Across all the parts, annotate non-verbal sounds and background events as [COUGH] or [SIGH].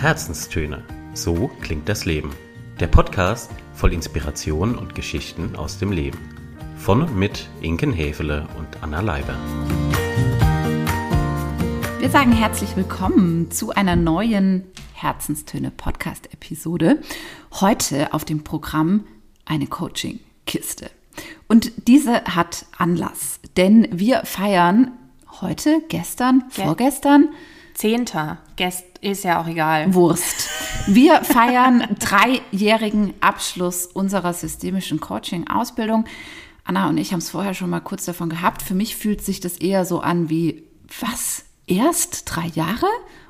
Herzenstöne. So klingt das Leben. Der Podcast voll Inspiration und Geschichten aus dem Leben. Von und mit Inken Hefele und Anna Leiber. Wir sagen herzlich willkommen zu einer neuen Herzenstöne Podcast Episode. Heute auf dem Programm eine Coaching Kiste. Und diese hat Anlass, denn wir feiern heute, gestern, Ja. vorgestern, Zehnter. Gest ist ja auch egal. Wurst. Wir feiern dreijährigen Abschluss unserer systemischen Coaching-Ausbildung. Anna und ich haben es vorher schon mal kurz davon gehabt. Für mich fühlt sich das eher so an wie, was? Erst drei Jahre?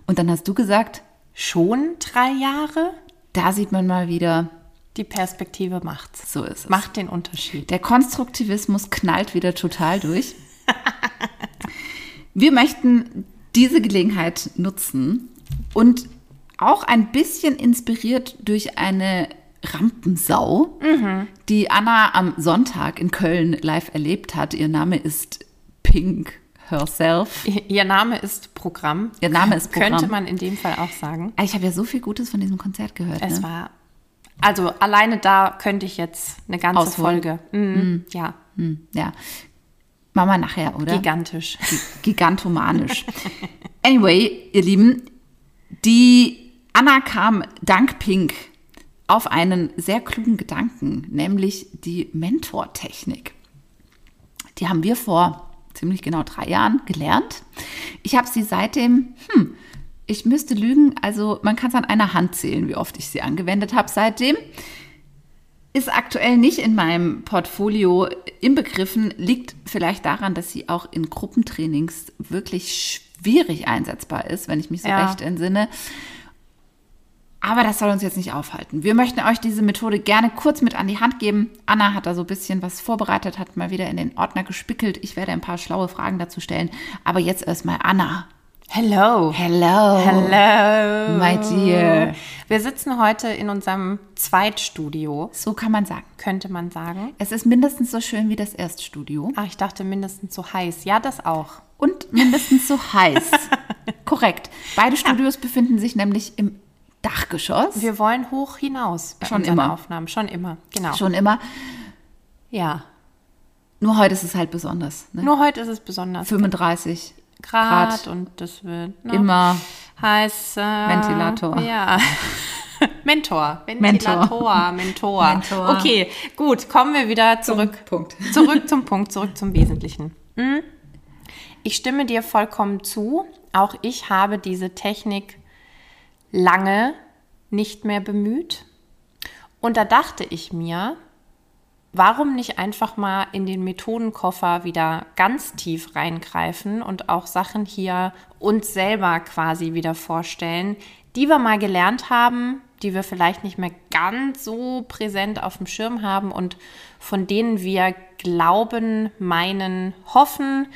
Und dann hast du gesagt, Schon drei Jahre? da sieht man mal wieder, Die Perspektive macht's. so ist es. Macht den Unterschied. Der Konstruktivismus knallt wieder total durch. [LAUGHS] Wir möchten diese Gelegenheit nutzen und auch ein bisschen inspiriert durch eine Rampensau, die Anna am Sonntag in Köln live erlebt hat. Ihr Name ist Pink herself. Ihr Name ist Programm. Ihr Name ist Programm. Könnte man in dem Fall auch sagen. Ich habe ja so viel Gutes von diesem Konzert gehört. Es ne? war. Also alleine da könnte ich jetzt eine ganze Ausholen. Folge. Mhm. Ja, Hm, ja. Mama nachher, oder? gigantisch. gigantomanisch. Anyway, ihr Lieben, die Anna kam dank Pink auf einen sehr klugen Gedanken, nämlich die Mentortechnik. Die haben wir vor ziemlich genau drei Jahren gelernt. Ich habe sie seitdem, hm, ich müsste lügen, also man kann es an einer Hand zählen, wie oft ich sie angewendet habe seitdem ist aktuell nicht in meinem Portfolio inbegriffen, liegt vielleicht daran, dass sie auch in Gruppentrainings wirklich schwierig einsetzbar ist, wenn ich mich so Ja. recht entsinne. Aber das soll uns jetzt nicht aufhalten. Wir möchten euch diese Methode gerne kurz mit an die Hand geben. Anna hat da so ein bisschen was vorbereitet, hat mal wieder in den Ordner gespickelt. Ich werde ein paar schlaue Fragen dazu stellen. Aber jetzt erstmal Anna. Hello. Hello. Hello. My dear. Wir sitzen heute in unserem Zweitstudio, So kann man sagen. könnte man sagen. Es ist mindestens so schön wie das Erststudio. Ach, ich dachte mindestens so heiß. Ja, das auch. und mindestens so heiß. [LAUGHS] Korrekt. Beide Studios befinden sich nämlich im Dachgeschoss. Wir wollen hoch hinaus bei Schon immer. Aufnahmen. Schon immer, genau. Schon immer. Ja. Nur heute ist es halt besonders. Ne? Nur heute ist es besonders 35 Grad, Grad. und das wird noch Immer. heißer. Ventilator. Ja. [LAUGHS] Mentor. Ventilator. Mentor. Mentor. Okay, gut. Kommen wir wieder zurück. Punkt. [LAUGHS] Zurück zum Punkt, zurück zum Wesentlichen. Hm? Ich stimme dir vollkommen zu. Auch ich habe diese Technik lange nicht mehr bemüht. Und da dachte ich mir, warum nicht einfach mal in den Methodenkoffer wieder ganz tief reingreifen und auch Sachen hier uns selber quasi wieder vorstellen, die wir mal gelernt haben, die wir vielleicht nicht mehr ganz so präsent auf dem Schirm haben und von denen wir glauben, meinen, hoffen,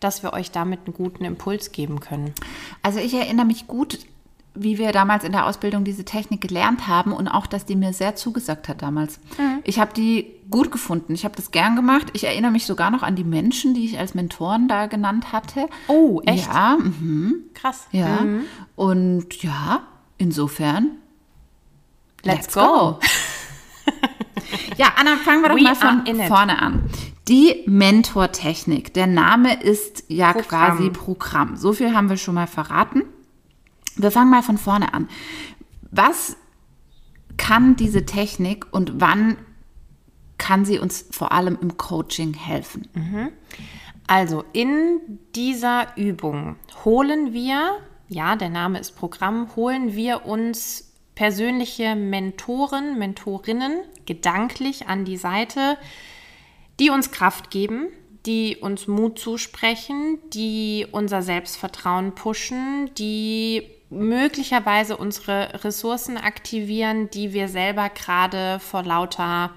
dass wir euch damit einen guten Impuls geben können. Also ich erinnere mich gut, wie wir damals in der Ausbildung diese Technik gelernt haben und auch, dass die mir sehr zugesagt hat damals. Ich habe die gut gefunden. Ich habe das gern gemacht. Ich erinnere mich sogar noch an die Menschen, die ich als Mentoren da genannt hatte. Oh, echt? Ja, mhm. Krass. Ja. Mhm. Und ja, insofern. Let's go. [LAUGHS] ja, Anna, fangen wir doch We mal von vorne an. Die Mentortechnik. Der Name ist ja Programm. quasi Programm. So viel haben wir schon mal verraten. Wir fangen mal von vorne an. Was kann diese Technik und wann kann sie uns vor allem im Coaching helfen? Also in dieser Übung holen wir, ja, der Name ist Programm, holen wir uns persönliche Mentoren, Mentorinnen gedanklich an die Seite, die uns Kraft geben, die uns Mut zusprechen, die unser Selbstvertrauen pushen, die möglicherweise unsere Ressourcen aktivieren, die wir selber gerade vor lauter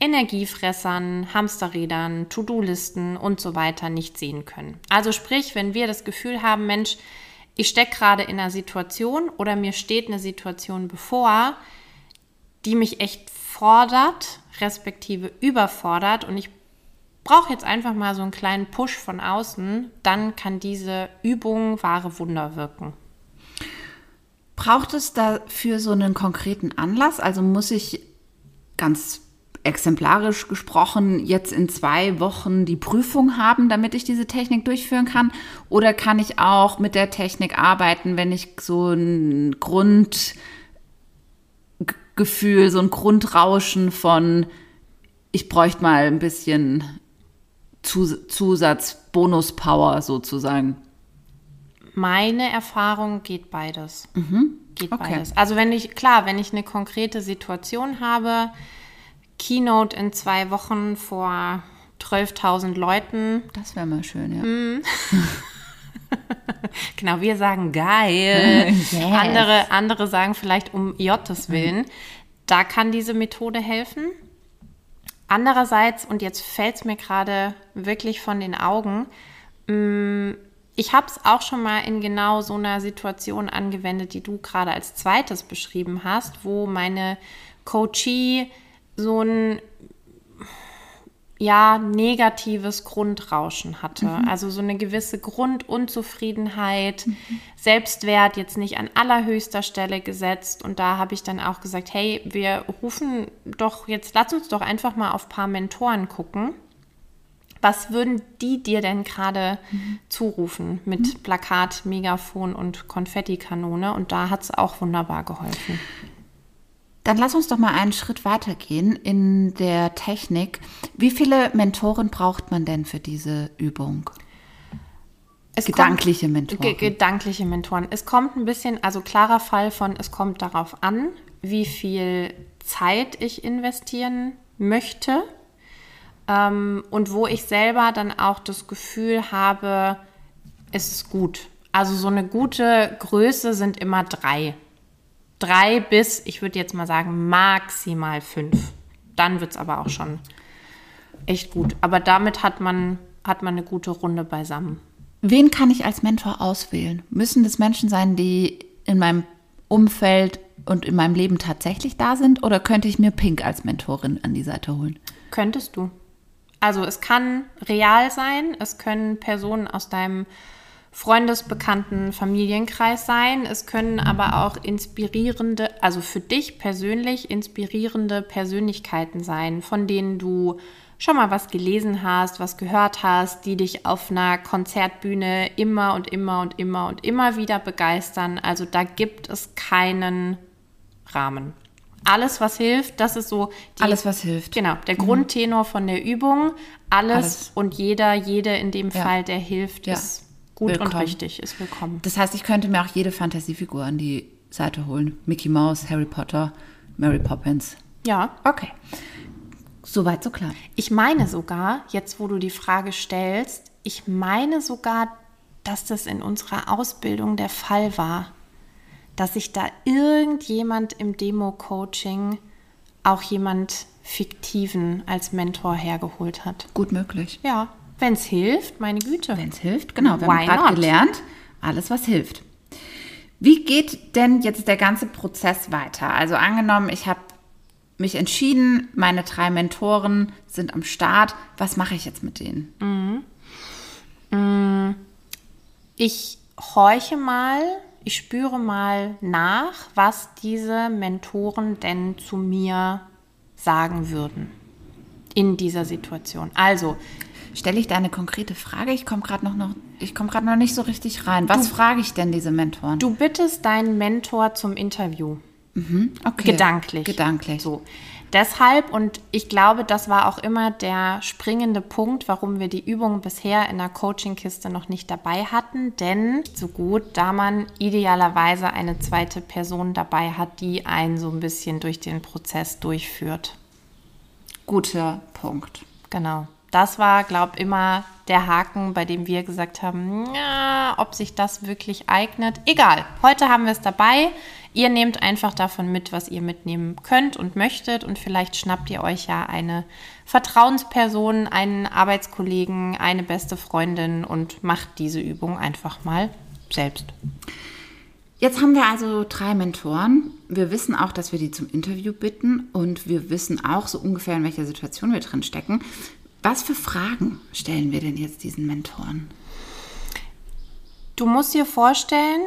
Energiefressern, Hamsterrädern, To-Do-Listen und so weiter nicht sehen können. Also sprich, wenn wir das Gefühl haben, Mensch, ich stecke gerade in einer Situation oder mir steht eine Situation bevor, die mich echt fordert, respektive überfordert und ich brauche jetzt einfach mal so einen kleinen Push von außen, dann kann diese Übung wahre Wunder wirken. Braucht es dafür so einen konkreten Anlass? Also muss ich ganz exemplarisch gesprochen jetzt in zwei Wochen die Prüfung haben, damit ich diese Technik durchführen kann? Oder kann ich auch mit der Technik arbeiten, wenn ich so ein Grundgefühl, so ein Grundrauschen von, ich bräuchte mal ein bisschen Zusatz, Bonus-Power sozusagen? Meine Erfahrung geht beides. Mhm. Geht okay. beides. Also wenn ich, klar, wenn ich eine konkrete Situation habe, Keynote in zwei Wochen vor 12.000 Leuten. Das wäre mal schön, ja. Mhm. [LAUGHS] genau, wir sagen geil. [LAUGHS] yes. andere, andere sagen vielleicht um Jottes Willen. Mhm. Da kann diese Methode helfen. Andererseits, und jetzt fällt es mir gerade wirklich von den Augen, mh, mm, ich habe es auch schon mal in genau so einer Situation angewendet, die du gerade als zweites beschrieben hast, wo meine Coachie so ein ja, negatives Grundrauschen hatte. Mhm. Also so eine gewisse Grundunzufriedenheit, mhm. Selbstwert jetzt nicht an allerhöchster Stelle gesetzt. Und da habe ich dann auch gesagt, hey, wir rufen doch jetzt, lass uns doch einfach mal auf ein paar Mentoren gucken was würden die dir denn gerade mhm. zurufen mit mhm. Plakat, Megafon und Konfettikanone? Und da hat es auch wunderbar geholfen. Dann lass uns doch mal einen Schritt weitergehen in der Technik. Wie viele Mentoren braucht man denn für diese Übung? Es gedankliche kommt, Mentoren. Gedankliche Mentoren. Es kommt ein bisschen, also klarer Fall von, es kommt darauf an, wie viel Zeit ich investieren möchte ähm, und wo ich selber dann auch das Gefühl habe, es ist gut. Also so eine gute Größe sind immer drei. Drei bis, ich würde jetzt mal sagen, maximal fünf. Dann wird es aber auch schon echt gut. Aber damit hat man, hat man eine gute Runde beisammen. Wen kann ich als Mentor auswählen? Müssen das Menschen sein, die in meinem Umfeld und in meinem Leben tatsächlich da sind? Oder könnte ich mir Pink als Mentorin an die Seite holen? Könntest du. Also es kann real sein, es können Personen aus deinem Freundesbekannten Familienkreis sein. Es können aber auch inspirierende, also für dich persönlich inspirierende Persönlichkeiten sein, von denen du schon mal was gelesen hast, was gehört hast, die dich auf einer Konzertbühne immer und immer und immer und immer wieder begeistern. Also da gibt es keinen Rahmen alles, was hilft, das ist so. Die, alles, was hilft. Genau, der mhm. Grundtenor von der Übung. Alles, alles, und jeder, jede in dem ja. Fall, der hilft, ja. ist gut willkommen. und richtig, ist willkommen. Das heißt, ich könnte mir auch jede Fantasiefigur an die Seite holen. Mickey Mouse, Harry Potter, Mary Poppins. Ja. Okay. Soweit, so klar. Ich meine sogar, jetzt wo du die Frage stellst, ich meine sogar, dass das in unserer Ausbildung der Fall war dass sich da irgendjemand im Demo-Coaching auch jemand fiktiven als Mentor hergeholt hat. Gut möglich. Ja, wenn es hilft, meine Güte. Wenn es hilft, genau. Wir Why haben gerade gelernt, alles was hilft. Wie geht denn jetzt der ganze Prozess weiter? Also angenommen, ich habe mich entschieden, meine drei Mentoren sind am Start. Was mache ich jetzt mit denen? Mhm. Mm. Ich horche mal ich spüre mal nach, was diese Mentoren denn zu mir sagen würden in dieser Situation. Also, stelle ich da eine konkrete Frage? Ich komme gerade noch, noch, ich komme gerade noch nicht so richtig rein. Was du, frage ich denn diese Mentoren? Du bittest deinen Mentor zum Interview. Mhm, okay. Gedanklich. Gedanklich. So deshalb, und ich glaube, das war auch immer der springende Punkt, warum wir die Übungen bisher in der Coaching-Kiste noch nicht dabei hatten, denn so gut, da man idealerweise eine zweite Person dabei hat, die einen so ein bisschen durch den Prozess durchführt. Guter Punkt. Genau. Das war, glaube ich, immer der Haken, bei dem wir gesagt haben, ja, ob sich das wirklich eignet. Egal, heute haben wir es dabei. Ihr nehmt einfach davon mit, was ihr mitnehmen könnt und möchtet und vielleicht schnappt ihr euch ja eine Vertrauensperson, einen Arbeitskollegen, eine beste Freundin und macht diese Übung einfach mal selbst. Jetzt haben wir also drei Mentoren. Wir wissen auch, dass wir die zum Interview bitten und wir wissen auch so ungefähr, in welcher Situation wir drin stecken. Was für Fragen stellen wir denn jetzt diesen Mentoren? Du musst dir vorstellen,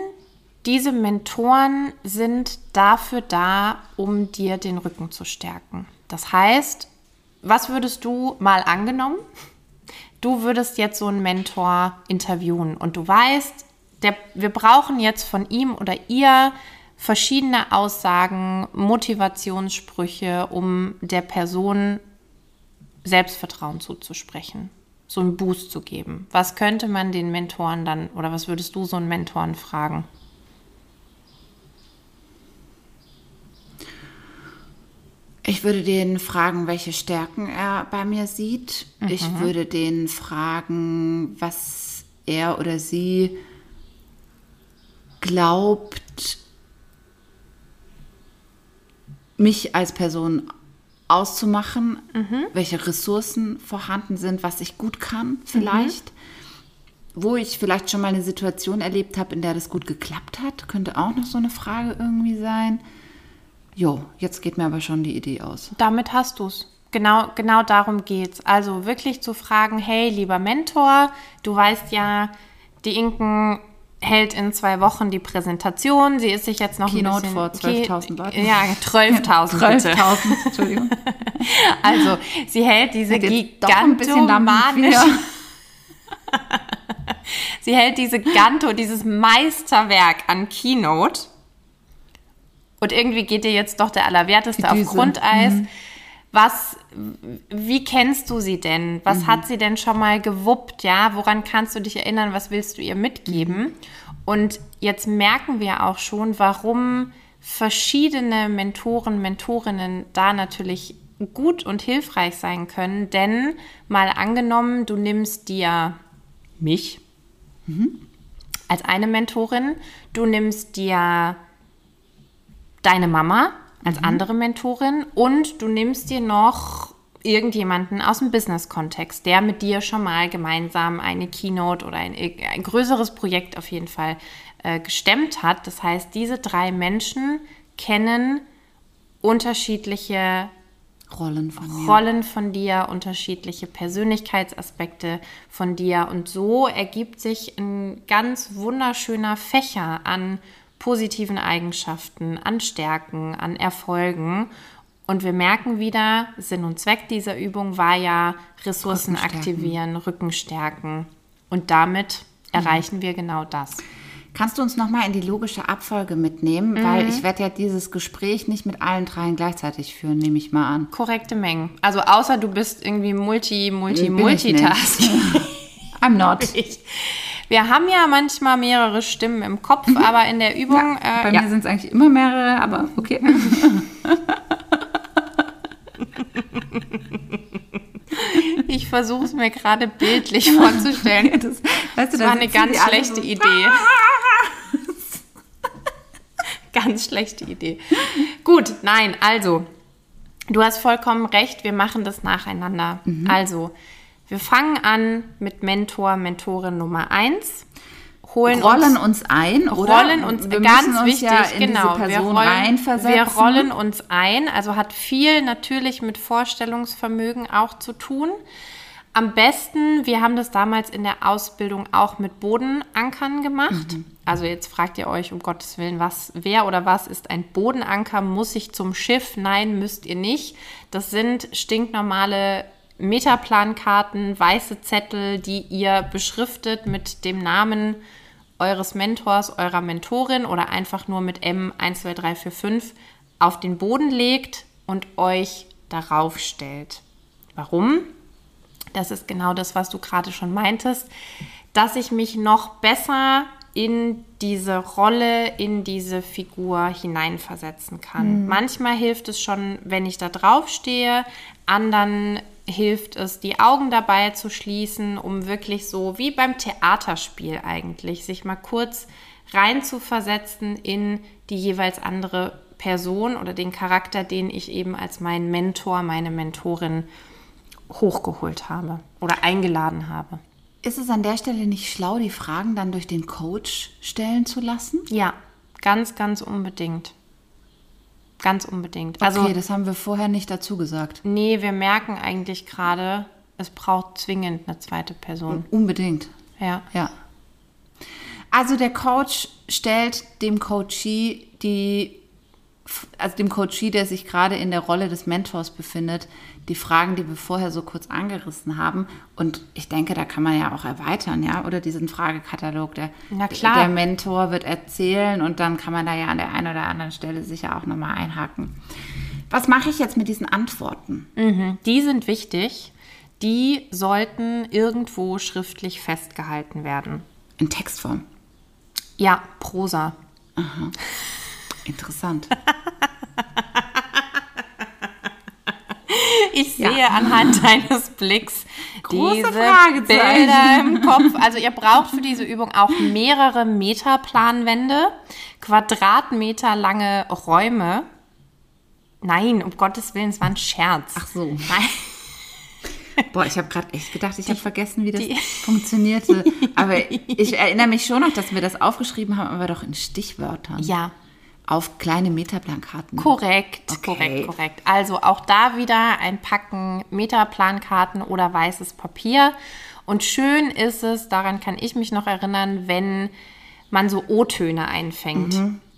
diese Mentoren sind dafür da, um dir den Rücken zu stärken. Das heißt, was würdest du mal angenommen? Du würdest jetzt so einen Mentor interviewen und du weißt, der, wir brauchen jetzt von ihm oder ihr verschiedene Aussagen, Motivationssprüche, um der Person Selbstvertrauen zuzusprechen, so einen Boost zu geben. Was könnte man den Mentoren dann oder was würdest du so einen Mentoren fragen? Ich würde den fragen, welche Stärken er bei mir sieht. Mhm. Ich würde den fragen, was er oder sie glaubt, mich als Person auszumachen, mhm. welche Ressourcen vorhanden sind, was ich gut kann vielleicht. Mhm. Wo ich vielleicht schon mal eine Situation erlebt habe, in der das gut geklappt hat, könnte auch noch so eine Frage irgendwie sein. Jo, jetzt geht mir aber schon die Idee aus. Damit hast du es. Genau, genau darum geht's. Also wirklich zu fragen, hey, lieber Mentor, du weißt ja, die Inken hält in zwei Wochen die Präsentation. Sie ist sich jetzt noch Keynote ein bisschen... vor 12.000 Leuten. Ja, 12.000 12 12.000, Entschuldigung. [LAUGHS] Also, sie hält diese gigantomanische... [LAUGHS] sie hält diese Ganto, dieses Meisterwerk an Keynote und irgendwie geht dir jetzt doch der Allerwerteste auf Grundeis. Mhm. Was, wie kennst du sie denn? Was mhm. hat sie denn schon mal gewuppt? Ja, woran kannst du dich erinnern? Was willst du ihr mitgeben? Mhm. Und jetzt merken wir auch schon, warum verschiedene Mentoren, Mentorinnen da natürlich gut und hilfreich sein können. Denn mal angenommen, du nimmst dir mich mhm. als eine Mentorin, du nimmst dir deine Mama als mhm. andere Mentorin und du nimmst dir noch irgendjemanden aus dem Business-Kontext, der mit dir schon mal gemeinsam eine Keynote oder ein, ein größeres Projekt auf jeden Fall äh, gestemmt hat. Das heißt, diese drei Menschen kennen unterschiedliche Rollen von, Rollen von dir, unterschiedliche Persönlichkeitsaspekte von dir. Und so ergibt sich ein ganz wunderschöner Fächer an positiven Eigenschaften, an Stärken, an Erfolgen. Und wir merken wieder, Sinn und Zweck dieser Übung war ja Ressourcen aktivieren, Rücken stärken. Und damit mhm. erreichen wir genau das. Kannst du uns nochmal in die logische Abfolge mitnehmen? Mhm. Weil ich werde ja dieses Gespräch nicht mit allen dreien gleichzeitig führen, nehme ich mal an. Korrekte Mengen. Also außer du bist irgendwie Multi, Multi, Multitasking. [LAUGHS] I'm not. [LAUGHS] Ich, wir haben ja manchmal mehrere Stimmen im Kopf, mhm. aber in der Übung. Ja, bei äh, mir ja. sind es eigentlich immer mehrere, aber okay. [LAUGHS] Ich versuche es mir gerade bildlich vorzustellen. [LAUGHS] Das, weißt du, das war eine ganz schlechte so Idee. [LAUGHS] ganz schlechte Idee. Gut, nein, also, du hast vollkommen recht, wir machen das nacheinander. Mhm. Also, wir fangen an mit Mentor, Mentorin Nummer 1. Holen rollen uns, uns ein, oder? Rollen uns, wir ganz uns wichtig, ja genau. wir rollen, wir rollen uns ein, also hat viel natürlich mit Vorstellungsvermögen auch zu tun. Am besten, wir haben das damals in der Ausbildung auch mit Bodenankern gemacht. Mhm. Also jetzt fragt ihr euch um Gottes Willen, was, wer oder was ist ein Bodenanker? Muss ich zum Schiff? Nein, müsst ihr nicht. Das sind stinknormale Metaplankarten, weiße Zettel, die ihr beschriftet mit dem Namen eures Mentors, eurer Mentorin oder einfach nur mit M12345 auf den Boden legt und euch darauf stellt. Warum? Das ist genau das, was du gerade schon meintest, dass ich mich noch besser in diese Rolle, in diese Figur hineinversetzen kann. Mhm. Manchmal hilft es schon, wenn ich da drauf stehe, anderen hilft es, die Augen dabei zu schließen, um wirklich so wie beim Theaterspiel eigentlich, sich mal kurz rein zu versetzen in die jeweils andere Person oder den Charakter, den ich eben als meinen Mentor, meine Mentorin hochgeholt habe oder eingeladen habe. Ist es an der Stelle nicht schlau, die Fragen dann durch den Coach stellen zu lassen? Ja, ganz, ganz unbedingt. Ganz unbedingt. Also, okay, das haben wir vorher nicht dazu gesagt. Nee, wir merken eigentlich gerade, es braucht zwingend eine zweite Person. Unbedingt. Ja. Ja. Also der Coach stellt dem Coachee die, also dem Coachee, der sich gerade in der Rolle des Mentors befindet, die Fragen, die wir vorher so kurz angerissen haben. Und ich denke, da kann man ja auch erweitern, ja, oder diesen Fragekatalog. Der, der Mentor wird erzählen und dann kann man da ja an der einen oder anderen Stelle sicher auch nochmal einhaken. Was mache ich jetzt mit diesen Antworten? Die sind wichtig. Die sollten irgendwo schriftlich festgehalten werden. In Textform. Ja, Prosa. [LAUGHS] Interessant. [LAUGHS] Ich Ja. sehe anhand [LAUGHS] deines Blicks Große diese. Bilder im Kopf. Also ihr braucht für diese Übung auch mehrere Meterplanwände, Quadratmeter lange Räume. Nein, um Gottes Willen, es war ein Scherz. Ach so. Nein. [LAUGHS] Boah, ich habe gerade echt gedacht, ich habe vergessen, wie das funktionierte. Aber ich erinnere mich schon noch, dass wir das aufgeschrieben haben, aber doch in Stichwörtern. Ja, Auf kleine Metaplankarten. korrekt, Okay. korrekt, korrekt. Also auch da wieder ein Packen Metaplankarten oder weißes Papier. Und schön ist es, daran kann ich mich noch erinnern, wenn man so O-Töne einfängt.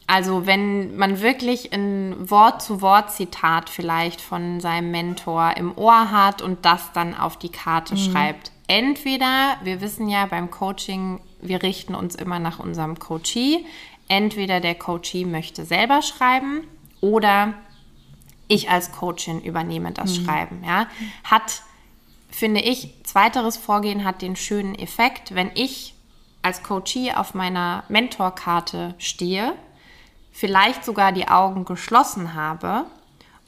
Also wenn man wirklich ein Wort-zu-Wort-Zitat vielleicht von seinem Mentor im Ohr hat und das dann auf die Karte schreibt. Entweder, wir wissen ja beim Coaching, wir richten uns immer nach unserem Coachee. Entweder der Coachee möchte selber schreiben oder ich als Coachin übernehme das Schreiben. Ja. Hat, finde ich, zweiteres Vorgehen hat den schönen Effekt, wenn ich als Coachee auf meiner Mentorkarte stehe, vielleicht sogar die Augen geschlossen habe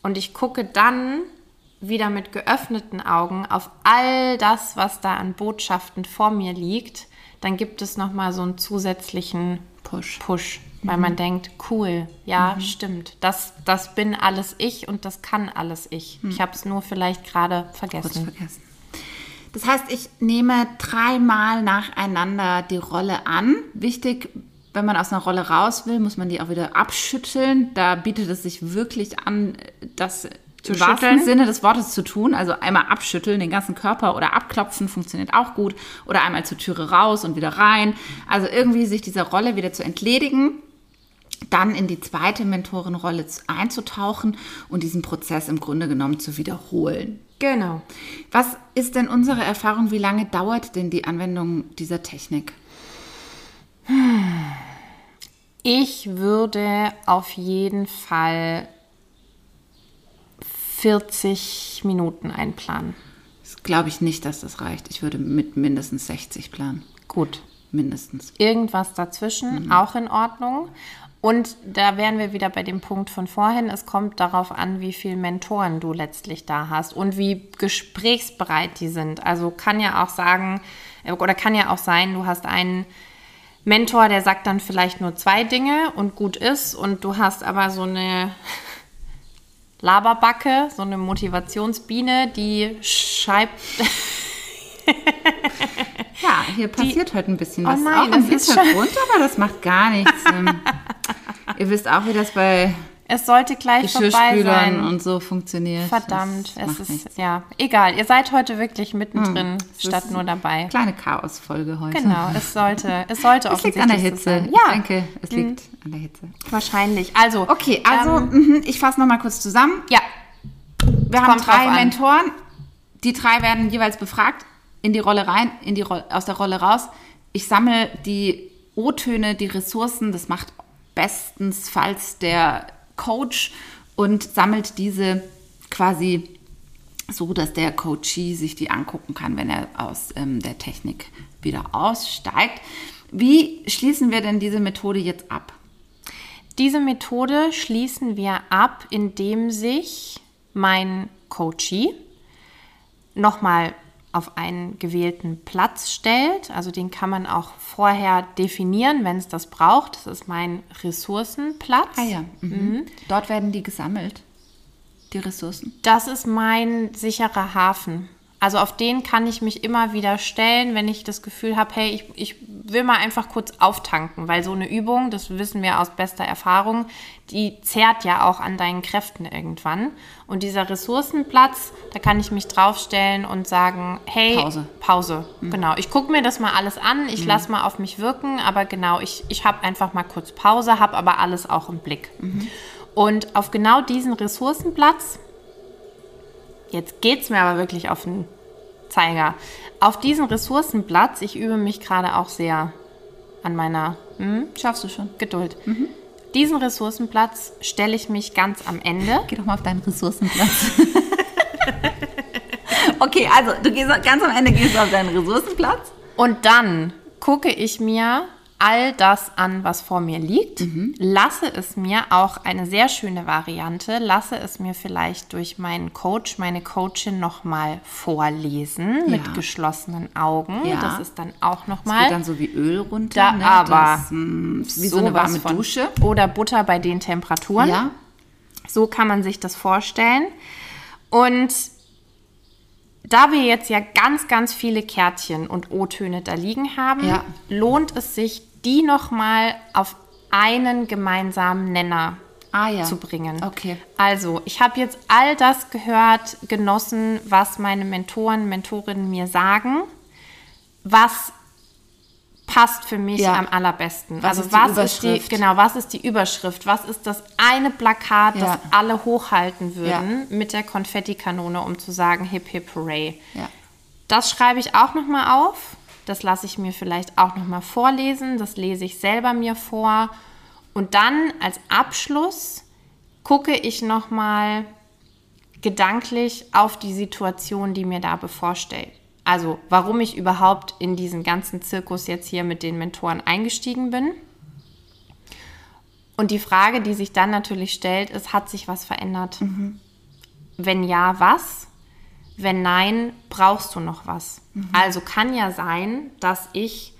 und ich gucke dann wieder mit geöffneten Augen auf all das, was da an Botschaften vor mir liegt, dann gibt es noch mal so einen zusätzlichen Push. Push, weil man denkt, cool, ja, stimmt. Das, das bin alles ich und das kann alles ich. Ich habe es nur vielleicht gerade vergessen. vergessen. Das heißt, ich nehme dreimal nacheinander die Rolle an. Wichtig, wenn man aus einer Rolle raus will, muss man die auch wieder abschütteln. Da bietet es sich wirklich an, das Zu im wahrsten? Sinne des Wortes zu tun. Also einmal abschütteln, den ganzen Körper oder abklopfen funktioniert auch gut. Oder einmal zur Türe raus und wieder rein. Also irgendwie sich dieser Rolle wieder zu entledigen dann in die zweite Mentorenrolle einzutauchen und diesen Prozess im Grunde genommen zu wiederholen. Genau. Was ist denn unsere Erfahrung? Wie lange dauert denn die Anwendung dieser Technik? Ich würde auf jeden Fall 40 Minuten einplanen. Das glaube ich nicht, dass das reicht. Ich würde mit mindestens 60 planen. Gut. Mindestens. Irgendwas dazwischen, auch in Ordnung. Und da wären wir wieder bei dem Punkt von vorhin. Es kommt darauf an, wie viele Mentoren du letztlich da hast und wie gesprächsbereit die sind. Also kann ja auch sagen, äh, oder kann ja auch sein, du hast einen Mentor, der sagt dann vielleicht nur zwei Dinge und gut ist und du hast aber so eine Laberbacke, so eine Motivationsbiene, die schreibt [LAUGHS] Ja, hier passiert heute ein bisschen Oh was nein, auch im das ist Hintergrund, aber das macht gar nichts. [LAUGHS] Ähm, Ihr wisst auch, wie das bei Es sollte gleich vorbei sein. und so funktioniert. Verdammt, es ist nichts. ja egal. Ihr seid heute wirklich mittendrin Es statt nur dabei. Kleine Chaosfolge heute. Genau, es sollte, es sollte Es liegt an der Hitze. sein. Ja, denke, es liegt an der Hitze. wahrscheinlich. Also, Okay, also ähm, mhm, ich fasse nochmal kurz zusammen. ja, Wir haben kommt drauf drei. Mentoren. Die drei werden jeweils befragt, in die Rolle rein, in die Rolle, aus der Rolle raus. Ich sammle die O-Töne, die Ressourcen. Das macht bestensfalls der Coach und sammelt diese quasi so, dass der Coachee sich die angucken kann, wenn er aus ähm, der Technik wieder aussteigt. Wie schließen wir denn diese Methode jetzt ab? diese Methode schließen wir ab, indem sich mein Coachee nochmal auf einen gewählten Platz stellt. Also den kann man auch vorher definieren, wenn es das braucht. Das ist mein Ressourcenplatz. Ah ja. Mhm. Dort werden die gesammelt, die Ressourcen. Das ist mein sicherer Hafen. Also auf den kann ich mich immer wieder stellen, wenn ich das Gefühl habe, hey, ich, ich will mal einfach kurz auftanken, weil so eine Übung, das wissen wir aus bester Erfahrung, die zehrt ja auch an deinen Kräften irgendwann. Und dieser Ressourcenplatz, da kann ich mich draufstellen und sagen, hey, Pause. Pause, genau. Ich gucke mir das mal alles an, ich lasse mal auf mich wirken, aber genau, ich, ich habe einfach mal kurz Pause, habe aber alles auch im Blick. Und auf genau diesen Ressourcenplatz, jetzt geht es mir aber wirklich auf den Zeiger, auf diesen Ressourcenplatz, ich übe mich gerade auch sehr an meiner hm, Schaffst du schon. Geduld. Diesen Ressourcenplatz stelle ich mich ganz am Ende. Geh doch mal auf deinen Ressourcenplatz. [LAUGHS] okay, also du gehst ganz am Ende gehst du auf deinen Ressourcenplatz. Und dann gucke ich mir all das an, was vor mir liegt, lasse es mir auch eine sehr schöne Variante, lasse es mir vielleicht durch meinen Coach, meine Coachin nochmal vorlesen mit Ja. geschlossenen Augen. Ja. Das ist dann auch nochmal geht dann so wie Öl runter. Da ne? aber Das, mh, wie so eine warme von. Dusche. Oder Butter bei den Temperaturen. Ja. So kann man sich das vorstellen. Und da wir jetzt ja ganz, ganz viele Kärtchen und O-Töne da liegen haben, Ja. lohnt es sich, die nochmal auf einen gemeinsamen Nenner Ah ja. zu bringen. Okay. Also, ich habe jetzt all das gehört, genossen, was meine Mentoren, Mentorinnen mir sagen. Was passt für mich Ja. am allerbesten? Was also, ist die was ist Überschrift? die, genau, was ist die Überschrift? Was ist das eine Plakat, Ja. das alle hochhalten würden mit der Konfettikanone, um zu sagen, hip, hip, hooray. Ja. Das schreibe ich auch nochmal auf. Das lasse ich mir vielleicht auch nochmal vorlesen. Das lese ich selber mir vor. Und dann als Abschluss gucke ich nochmal gedanklich auf die Situation, die mir da bevorsteht. Also warum ich überhaupt in diesen ganzen Zirkus jetzt hier mit den Mentoren eingestiegen bin. Und die Frage, die sich dann natürlich stellt, ist, hat sich was verändert? Wenn ja, was? Wenn nein, brauchst du noch was? Also kann ja sein, dass ich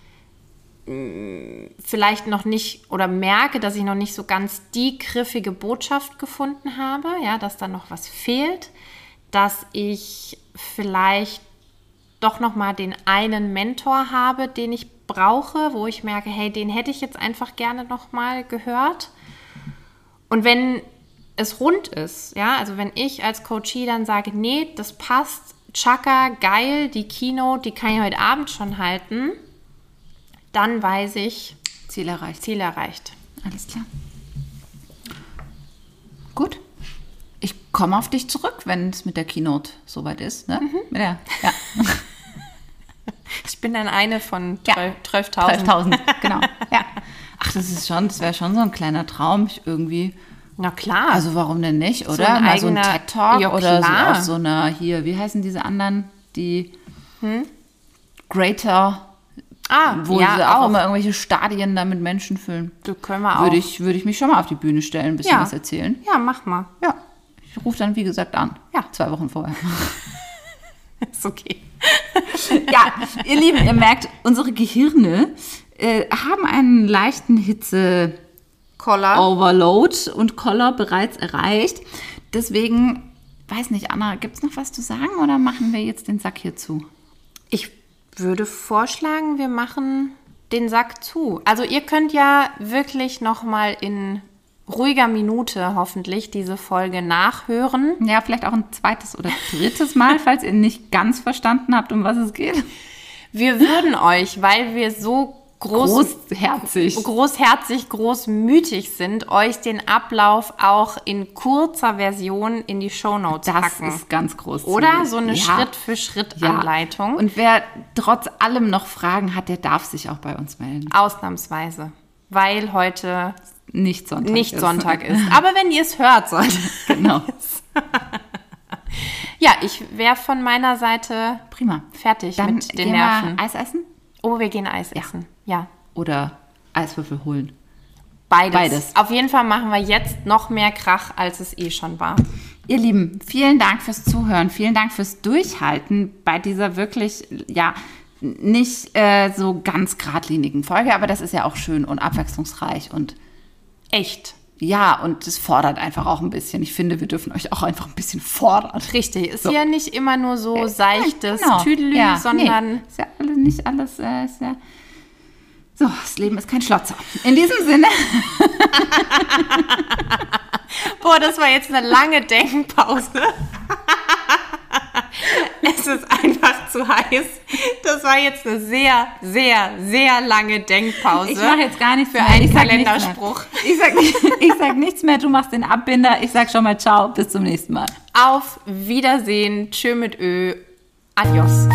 mh, vielleicht noch nicht oder merke, dass ich noch nicht so ganz die griffige Botschaft gefunden habe, ja, dass da noch was fehlt, dass ich vielleicht doch noch mal den einen Mentor habe, den ich brauche, wo ich merke, hey, den hätte ich jetzt einfach gerne noch mal gehört. Und wenn es rund ist, ja, also wenn ich als Coachie dann sage, nee, das passt, Chaka, geil, die Keynote, die kann ich heute Abend schon halten, dann weiß ich, Ziel erreicht. Ziel erreicht. Alles klar. Gut. Ich komme auf dich zurück, wenn es mit der Keynote soweit ist. Ne? Mit der, ja. [LAUGHS] Ich bin dann eine von Ja. 12.000. 12.000, genau. [LAUGHS] Ja. Ach, das ist schon, das wäre schon so ein kleiner Traum. Ich irgendwie, Na klar. also warum denn nicht, oder? ein Mal so ein eigener- TED-Talk Ja, oder so auf so einer, hier, wie heißen diese anderen, die Greater, ah, wo ja, sie auch, auch. immer irgendwelche Stadien da mit Menschen füllen. Du können wir auch. Würde ich, würde ich mich schon mal auf die Bühne stellen, ein bisschen Ja. was erzählen. Ja, mach mal. Ja, ich rufe dann, wie gesagt, an. Ja. Zwei Wochen vorher. [LAUGHS] Ist okay. [LAUGHS] ja, ihr Lieben, ihr merkt, unsere Gehirne äh, haben einen leichten Hitze-Overload Collar. und Koller bereits erreicht. Deswegen, weiß nicht, Anna, gibt es noch was zu sagen oder machen wir jetzt den Sack hier zu? Ich würde vorschlagen, wir machen den Sack zu. Also ihr könnt ja wirklich noch mal in ruhiger Minute hoffentlich diese Folge nachhören. Ja, vielleicht auch ein zweites oder drittes Mal, [LAUGHS] falls ihr nicht ganz verstanden habt, um was es geht. Wir würden euch, weil wir so groß, Großherzig. großherzig, großmütig sind, euch den Ablauf auch in kurzer Version in die Shownotes Das packen. ist ganz groß. Oder so eine Ja. Schritt-für-Schritt-Anleitung. Und wer trotz allem noch Fragen hat, der darf sich auch bei uns melden. Ausnahmsweise. Weil heute Nicht Sonntag. nicht ist. Sonntag [LAUGHS] ist. Aber wenn ihr es hört, sollte. [LAUGHS] Genau. [LAUGHS] Ja, ich wäre von meiner Seite Prima. fertig Dann mit den Nerven. Eis essen oh, wir gehen Eis essen. Ja. oder Eiswürfel holen. Beides. Beides. Auf jeden Fall machen wir jetzt noch mehr Krach, als es eh schon war. Ihr Lieben, vielen Dank fürs Zuhören, vielen Dank fürs Durchhalten bei dieser wirklich, ja, nicht äh, so ganz geradlinigen Folge, aber das ist ja auch schön und abwechslungsreich und Echt. ja, und es fordert einfach auch ein bisschen. Ich finde, wir dürfen euch auch einfach ein bisschen fordern. Richtig, ist ja nicht immer nur so seichtes Genau. Tüdelü, Ja, sondern Nee, ist ja nicht alles. Äh, ist ja so, das Leben ist kein Schlotzer. In diesem Sinne, [LAUGHS] Boah, das war jetzt eine lange Denkpause. [LAUGHS] es ist einfach zu heiß. Das war jetzt eine sehr, sehr, sehr lange Denkpause. ich mache jetzt gar nichts für mehr. einen Ich sag nichts mehr. Kalenderspruch. Ich sag, [LAUGHS] ich sag nichts mehr, du machst den Abbinder. Ich sag schon mal ciao, bis zum nächsten Mal. Auf Wiedersehen. Tschö mit Ö. Adios.